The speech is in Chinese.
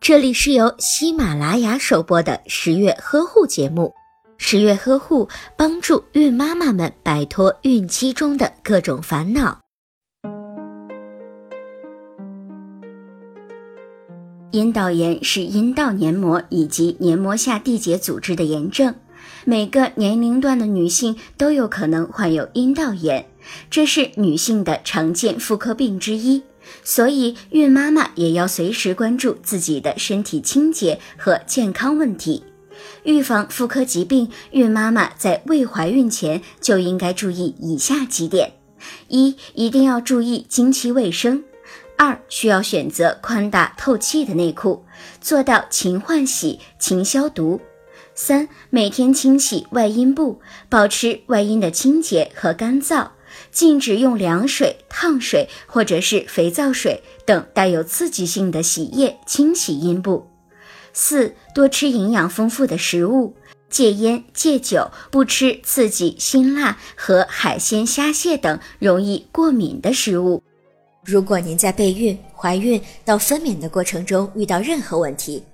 这里是由喜马拉雅首播的十月呵护节目。十月呵护帮助孕妈妈们摆脱孕期中的各种烦恼。阴道炎是阴道黏膜以及黏膜下缔结组织的炎症，每个年龄段的女性都有可能患有阴道炎，这是女性的常见妇科病之一，所以孕妈妈也要随时关注自己的身体清洁和健康问题，预防妇科疾病。孕妈妈在未怀孕前就应该注意以下几点：一，一定要注意经期卫生。二需要选择宽大透气的内裤，做到勤换洗、勤消毒。三每天清洗外阴部，保持外阴的清洁和干燥，禁止用凉水、烫水或者是肥皂水等带有刺激性的洗液清洗阴部。四多吃营养丰富的食物，戒烟戒酒，不吃刺激、辛辣和海鲜、虾蟹等容易过敏的食物。如果您在备孕、怀孕到分娩的过程中遇到任何问题，